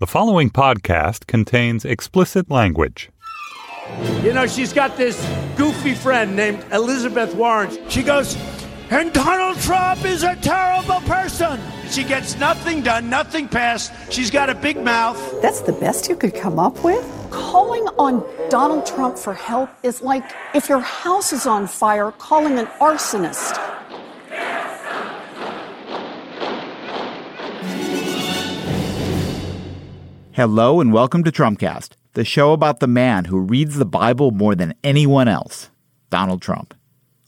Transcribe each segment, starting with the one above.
The following podcast contains explicit language. You know, she's got this goofy friend named Elizabeth Warren. She goes, and Donald Trump is a terrible person. She gets nothing done, nothing passed. She's got a big mouth. That's the best you could come up with? Calling on Donald Trump for help is like if your house is on fire, calling an arsonist. Hello and welcome to Trumpcast, the show about the man who reads the Bible more than anyone else, Donald Trump.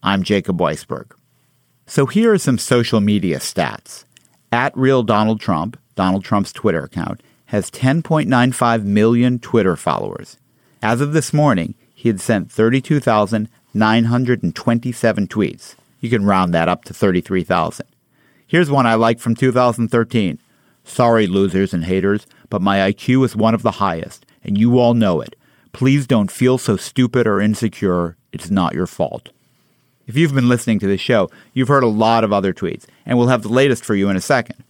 I'm Jacob Weisberg. So here are some social media stats. At Real Donald Trump, Donald Trump's Twitter account, has 10.95 million Twitter followers. As of this morning, he had sent 32,927 tweets. You can round that up to 33,000. Here's one I like from 2013. Sorry, losers and haters, but my IQ is one of the highest, and you all know it. Please don't feel so stupid or insecure. It's not your fault. If you've been listening to this show, you've heard a lot of other tweets, and we'll have the latest for you in a second.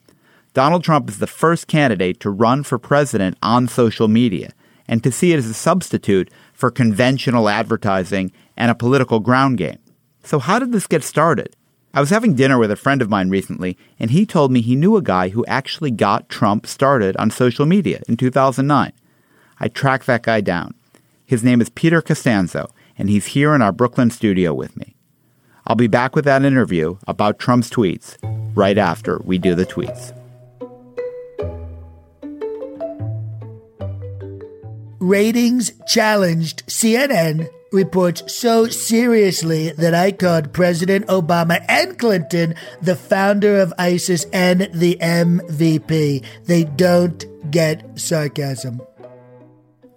Donald Trump is the first candidate to run for president on social media, and to see it as a substitute for conventional advertising and a political ground game. So, how did this get started? I was having dinner with a friend of mine recently, and he told me he knew a guy who actually got Trump started on social media in 2009. I tracked that guy down. His name is Peter Costanzo, and he's here in our Brooklyn studio with me. I'll be back with that interview about Trump's tweets right after we do the tweets. Ratings challenged CNN reports so seriously that I called President Obama and Clinton the founder of ISIS and the MVP. They don't get sarcasm.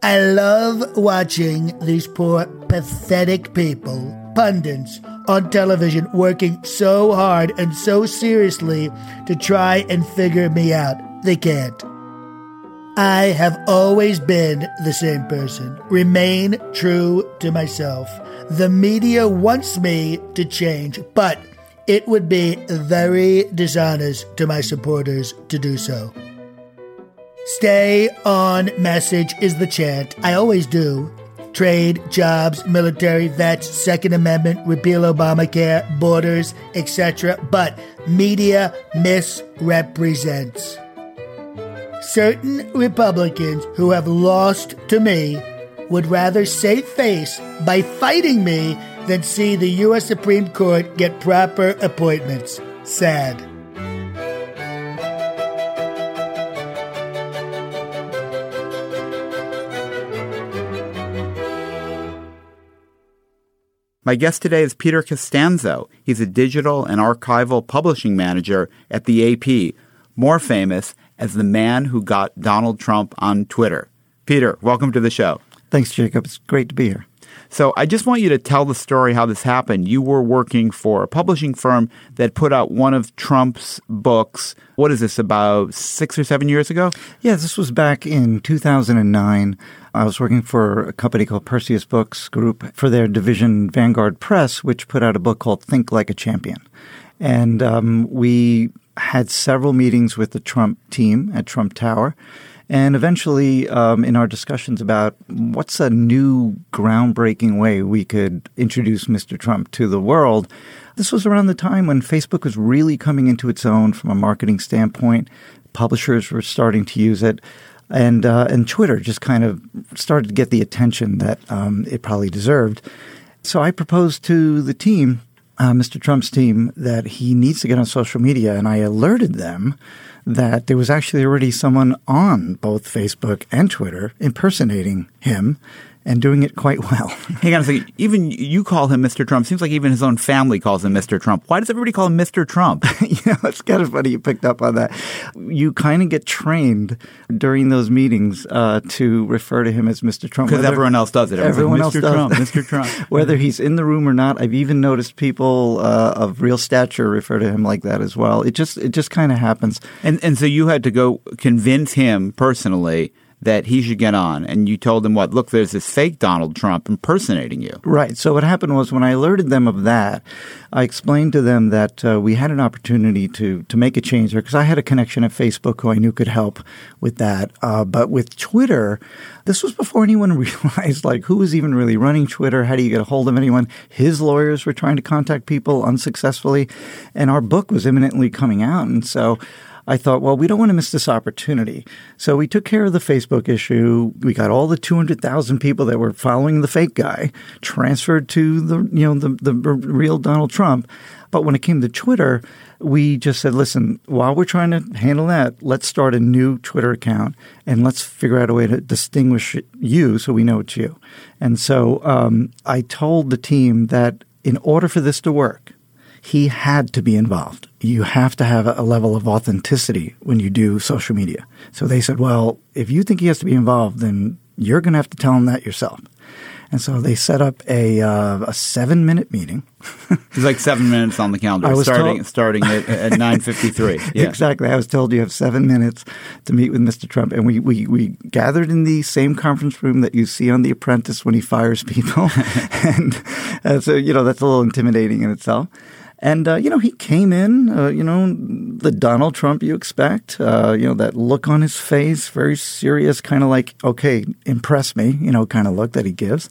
I love watching these poor, pathetic people, pundits, on television working so hard and so seriously to try and figure me out. They can't. I have always been the same person. Remain true to myself. The media wants me to change, but it would be very dishonest to my supporters to do so. Stay on message is the chant. I always do. Trade, jobs, military, vets, Second Amendment, repeal Obamacare, borders, etc. But media misrepresents. Certain Republicans who have lost to me would rather save face by fighting me than see the U.S. Supreme Court get proper appointments. Sad. My guest today is Peter Costanzo. He's a digital and archival publishing manager at the AP, more famous as the man who got Donald Trump on Twitter. Peter, welcome to the show. Thanks, Jacob. It's great to be here. So I just want you to tell the story how this happened. You were working for a publishing firm that put out one of Trump's books. What is this, about six or seven years ago? Yeah, this was back in 2009. I was working for a company called Perseus Books Group for their division Vanguard Press, which put out a book called Think Like a Champion. And um, we had several meetings with the Trump team at Trump Tower. And eventually, um, in our discussions about what's a new groundbreaking way we could introduce Mr. Trump to the world, this was around the time when Facebook was really coming into its own from a marketing standpoint. Publishers were starting to use it. And, uh, and Twitter just kind of started to get the attention that um, it probably deserved. So I proposed to the team uh, Mr. Trump's team that he needs to get on social media, and I alerted them that there was actually already someone on both Facebook and Twitter impersonating him and doing it quite well. Hang on a second. Even you call him Mr. Trump. Seems like even his own family calls him Mr. Trump. Why does everybody call him Mr. Trump? you know, it's kind of funny you picked up on that. You kind of get trained during those meetings uh, to refer to him as Mr. Trump. Because everyone else does it. Everyone else does. Trump, Mr. Trump. Whether he's in the room or not, I've even noticed people uh, of real stature refer to him like that as well. It just it just kind of happens. And and so you had to go convince him personally that he should get on. And you told him what? Look, there's this fake Donald Trump impersonating you. Right. So what happened was when I alerted them of that, I explained to them that uh, we had an opportunity to to make a change there because I had a connection at Facebook who I knew could help with that. Uh, but with Twitter, this was before anyone realized like who was even really running Twitter. How do you get a hold of anyone? His lawyers were trying to contact people unsuccessfully, and our book was imminently coming out, and so. I thought, well, we don't want to miss this opportunity. So we took care of the Facebook issue. We got all the 200,000 people that were following the fake guy transferred to the, you know, the, the real Donald Trump. But when it came to Twitter, we just said, listen, while we're trying to handle that, let's start a new Twitter account and let's figure out a way to distinguish you so we know it's you. And so um, I told the team that in order for this to work, he had to be involved. You have to have a level of authenticity when you do social media. So they said, well, if you think he has to be involved, then you're going to have to tell him that yourself. And so they set up a uh, a seven minute meeting. it's like seven minutes on the calendar, starting told, starting at, at nine fifty three. Yeah. Exactly. I was told you have seven minutes to meet with Mr. Trump, and we, we we gathered in the same conference room that you see on The Apprentice when he fires people, and, and so you know that's a little intimidating in itself. And, uh, you know, he came in, uh, you know, the Donald Trump you expect, uh, you know, that look on his face, very serious, kind of like, okay, impress me, you know, kind of look that he gives.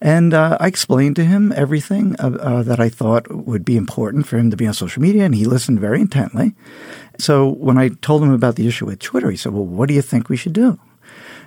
And uh, I explained to him everything uh, uh, that I thought would be important for him to be on social media, and he listened very intently. So when I told him about the issue with Twitter, he said, well, what do you think we should do?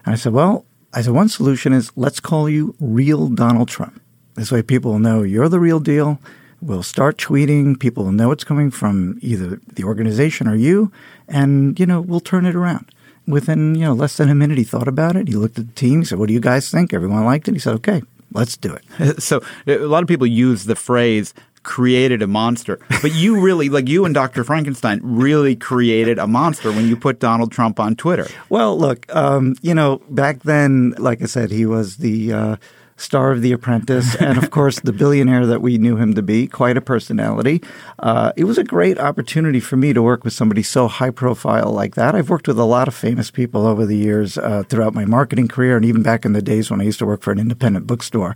And I said, well, I said, one solution is let's call you real Donald Trump. This way people will know you're the real deal We'll start tweeting. People will know it's coming from either the organization or you, and you know we'll turn it around. Within you know less than a minute, he thought about it. He looked at the team. He said, "What do you guys think?" Everyone liked it. He said, "Okay, let's do it." So a lot of people use the phrase created a monster. But you really, like you and Dr. Frankenstein, really created a monster when you put Donald Trump on Twitter. Well, look, um, you know, back then, like I said, he was the uh, star of The Apprentice, and of course, the billionaire that we knew him to be, quite a personality. Uh, it was a great opportunity for me to work with somebody so high profile like that. I've worked with a lot of famous people over the years uh, throughout my marketing career, and even back in the days when I used to work for an independent bookstore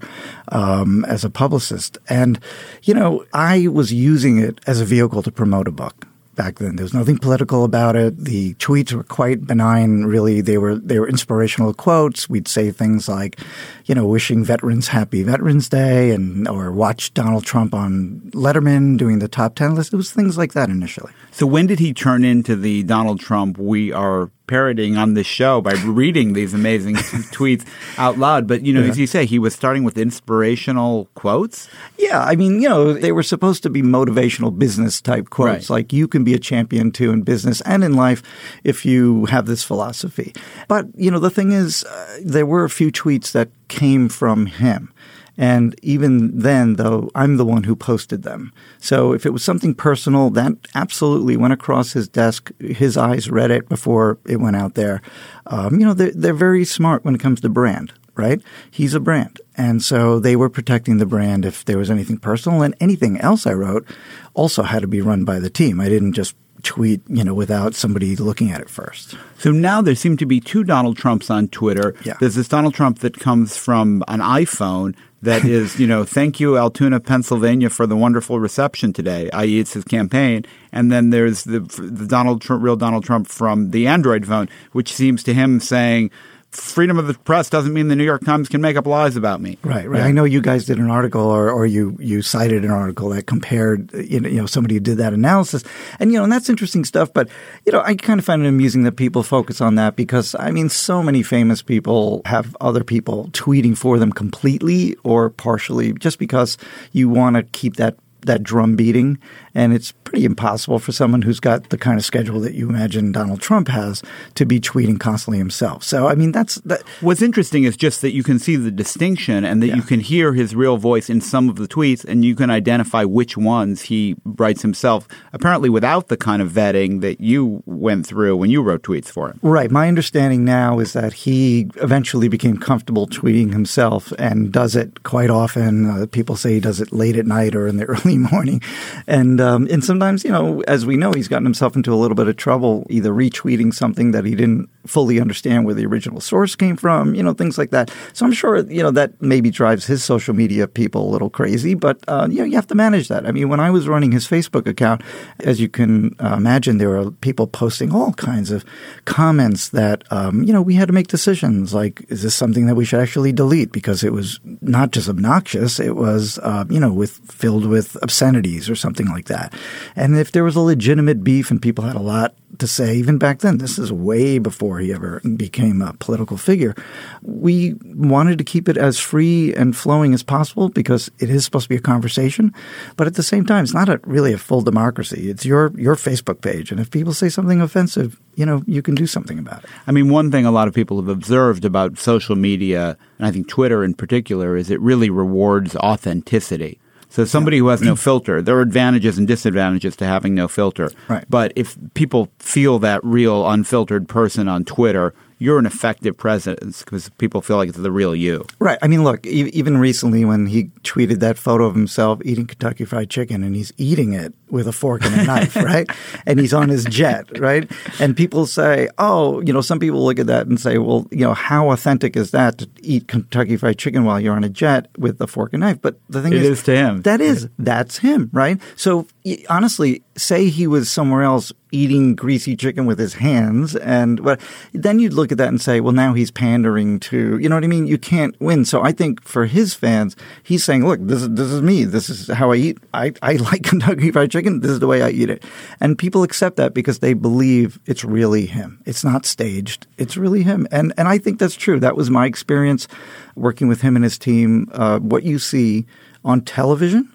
um, as a publicist. And, you know, I was using it as a vehicle to promote a book back then. There was nothing political about it. The tweets were quite benign. Really, they were they were inspirational quotes. We'd say things like, you know, wishing veterans happy Veterans Day, and or watch Donald Trump on Letterman doing the top ten list. It was things like that initially. So when did he turn into the Donald Trump we are parodying on this show by reading these amazing tweets out loud. But, you know, yeah. as you say, he was starting with inspirational quotes. Yeah. I mean, you know, they were supposed to be motivational business type quotes. Right. Like you can be a champion too in business and in life if you have this philosophy. But, you know, the thing is, uh, there were a few tweets that came from him. And even then, though, I'm the one who posted them. So if it was something personal, that absolutely went across his desk. His eyes read it before it went out there. Um, you know, they're, they're very smart when it comes to brand right? He's a brand. And so they were protecting the brand if there was anything personal and anything else I wrote also had to be run by the team. I didn't just tweet, you know, without somebody looking at it first. So now there seem to be two Donald Trumps on Twitter. Yeah. There's this Donald Trump that comes from an iPhone that is, you know, thank you, Altoona, Pennsylvania, for the wonderful reception today, i.e., it's his campaign. And then there's the, the Donald Trump, real Donald Trump from the Android phone, which seems to him saying, freedom of the press doesn't mean the New York Times can make up lies about me. Right, right. Yeah. I know you guys did an article, or, or you you cited an article that compared, you know, you know, somebody who did that analysis, and you know, and that's interesting stuff. But you know, I kind of find it amusing that people focus on that because I mean, so many famous people have other people tweeting for them completely or partially, just because you want to keep that that drum beating, and it's pretty impossible for someone who's got the kind of schedule that you imagine Donald Trump has to be tweeting constantly himself. So, I mean, that's that. What's interesting is just that you can see the distinction and that yeah. you can hear his real voice in some of the tweets, and you can identify which ones he writes himself. Apparently, without the kind of vetting that you went through when you wrote tweets for him. Right. My understanding now is that he eventually became comfortable tweeting himself and does it quite often. Uh, people say he does it late at night or in the early morning, and um, and sometimes you know, as we know, he's gotten himself into a little bit of trouble either retweeting something that he didn't fully understand where the original source came from, you know, things like that. So I'm sure you know that maybe drives his social media people a little crazy, but uh, you know, you have to manage that. I mean, when I was running his Facebook account, as you can uh, imagine, there were people posting all kinds of comments that um, you know we had to make decisions like, is this something that we should actually delete because it was not just obnoxious, it was uh, you know with filled with obscenities or something like that. And if there was a legitimate beef and people had a lot to say, even back then, this is way before he ever became a political figure, we wanted to keep it as free and flowing as possible because it is supposed to be a conversation. But at the same time, it's not a, really a full democracy. It's your, your Facebook page. And if people say something offensive, you know, you can do something about it. I mean, one thing a lot of people have observed about social media, and I think Twitter in particular, is it really rewards authenticity. So somebody yeah. who has no mm. filter, there are advantages and disadvantages to having no filter. Right. But if people feel that real unfiltered person on Twitter, you're an effective president because people feel like it's the real you. Right. I mean, look, e- even recently when he tweeted that photo of himself eating Kentucky Fried Chicken and he's eating it with a fork and a knife, right? And he's on his jet, right? And people say, oh, you know, some people look at that and say, well, you know, how authentic is that to eat Kentucky Fried Chicken while you're on a jet with a fork and knife? But the thing it is, is to him. That is, that's him, right? So honestly, say he was somewhere else eating greasy chicken with his hands and but then you'd look at that and say well now he's pandering to you know what i mean you can't win so i think for his fans he's saying look this is this is me this is how i eat i, I like kentucky fried chicken this is the way i eat it. And people accept that because they believe it's really him. It's not staged. It's really him. And and i think that's true. That was my experience working with him and his team. Uh, what you see on television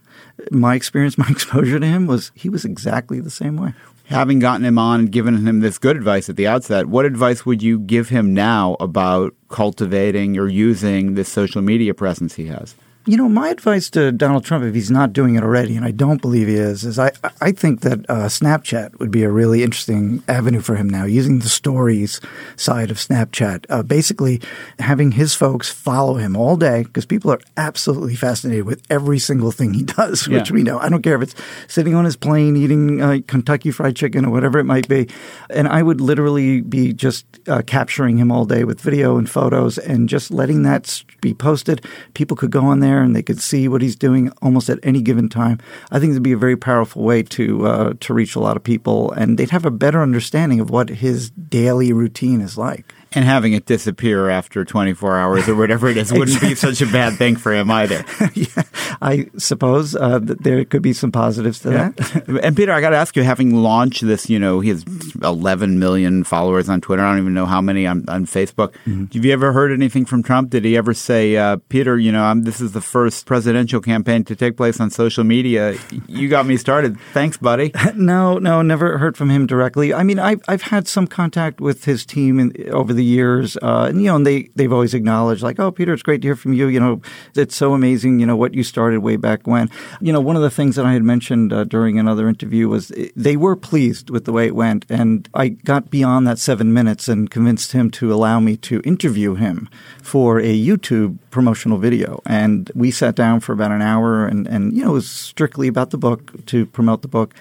my experience, my exposure to him was he was exactly the same way. Having gotten him on and given him this good advice at the outset, what advice would you give him now about cultivating or using this social media presence he has? You know, my advice to Donald Trump, if he's not doing it already, and I don't believe he is, is I, I think that uh, Snapchat would be a really interesting avenue for him now, using the stories side of Snapchat. Uh, basically, having his folks follow him all day, because people are absolutely fascinated with every single thing he does, which yeah. we know. I don't care if it's sitting on his plane eating uh, Kentucky Fried Chicken or whatever it might be. And I would literally be just uh, capturing him all day with video and photos and just letting that be posted. People could go on there there and they could see what he's doing almost at any given time. I think it'd be a very powerful way to uh, to reach a lot of people, and they'd have a better understanding of what his daily routine is like. And having it disappear after 24 hours or whatever it is wouldn't be such a bad thing for him either. yeah, I suppose uh, that there could be some positives to yeah. that. and Peter, I got to ask you, having launched this, you know, he has 11 million followers on Twitter. I don't even know how many on, on Facebook. Mm-hmm. Have you ever heard anything from Trump? Did he ever say, uh, Peter, you know, I'm, this is the first presidential campaign to take place on social media. You got me started. Thanks, buddy. no, no, never heard from him directly. I mean, I've, I've had some contact with his team in, over the years. Uh, and, you know, and they, they've always acknowledged, like, oh, Peter, it's great to hear from you. You know, it's so amazing, you know, what you started way back when. You know, one of the things that I had mentioned uh, during another interview was eh, they were pleased with the way it went. And I got beyond that seven minutes and convinced him to allow me to interview him for a YouTube promotional video. And we sat down for about an hour and, and you know, it was strictly about the book to promote the book.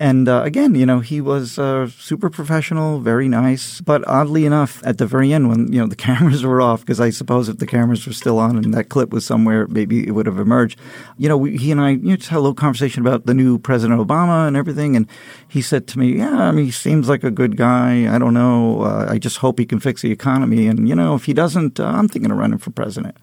And uh, again, you know, he was uh, super professional, very nice. But oddly enough, at the very end, when you know the cameras were off, because I suppose if the cameras were still on and that clip was somewhere, maybe it would have emerged. You know, we, he and I you know, just had a little conversation about the new President Obama and everything. And he said to me, "Yeah, I mean, he seems like a good guy. I don't know. Uh, I just hope he can fix the economy. And you know, if he doesn't, uh, I'm thinking of running for president."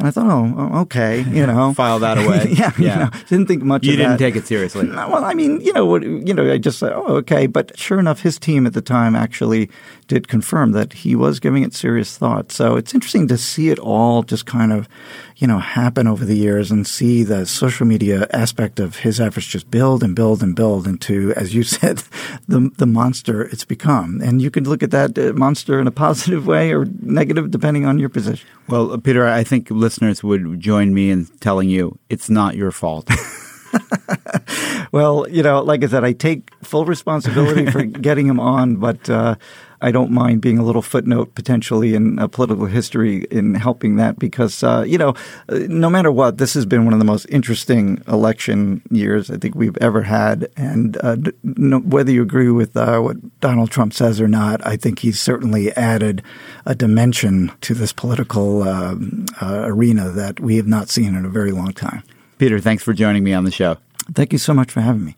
And I thought, oh, okay, you know, file that away. yeah, yeah. You know, didn't think much. You didn't that. take it seriously. Well, I mean, you know, what, you know, I just said, oh, okay. But sure enough, his team at the time actually did confirm that he was giving it serious thought. So it's interesting to see it all just kind of, you know, happen over the years and see the social media aspect of his efforts just build and build and build into, as you said, the the monster it's become. And you could look at that uh, monster in a positive way or negative, depending on your position. Well, Peter, I think listeners would join me in telling you it's not your fault. well, you know, like I said, I take full responsibility for getting him on, but uh, I don't mind being a little footnote potentially in uh, political history in helping that because, uh, you know, uh, no matter what, this has been one of the most interesting election years I think we've ever had. And uh, no, whether you agree with uh, what Donald Trump says or not, I think he's certainly added a dimension to this political um, arena that we have not seen in a very long time. Peter, thanks for joining me on the show. Thank you so much for having me.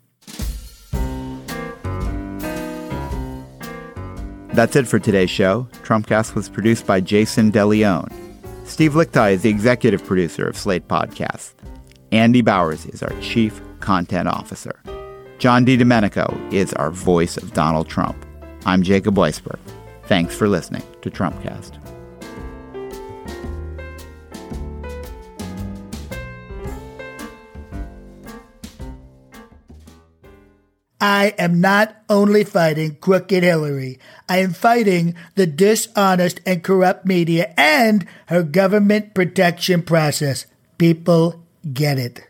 That's it for today's show. Trumpcast was produced by Jason DeLeon. Steve Lickteig is the executive producer of Slate Podcasts. Andy Bowers is our chief content officer. John DiDomenico is our voice of Donald Trump. I'm Jacob Weisberg. Thanks for listening to Trumpcast. I am not only fighting crooked Hillary, I am fighting the dishonest and corrupt media and her government protection process. People get it.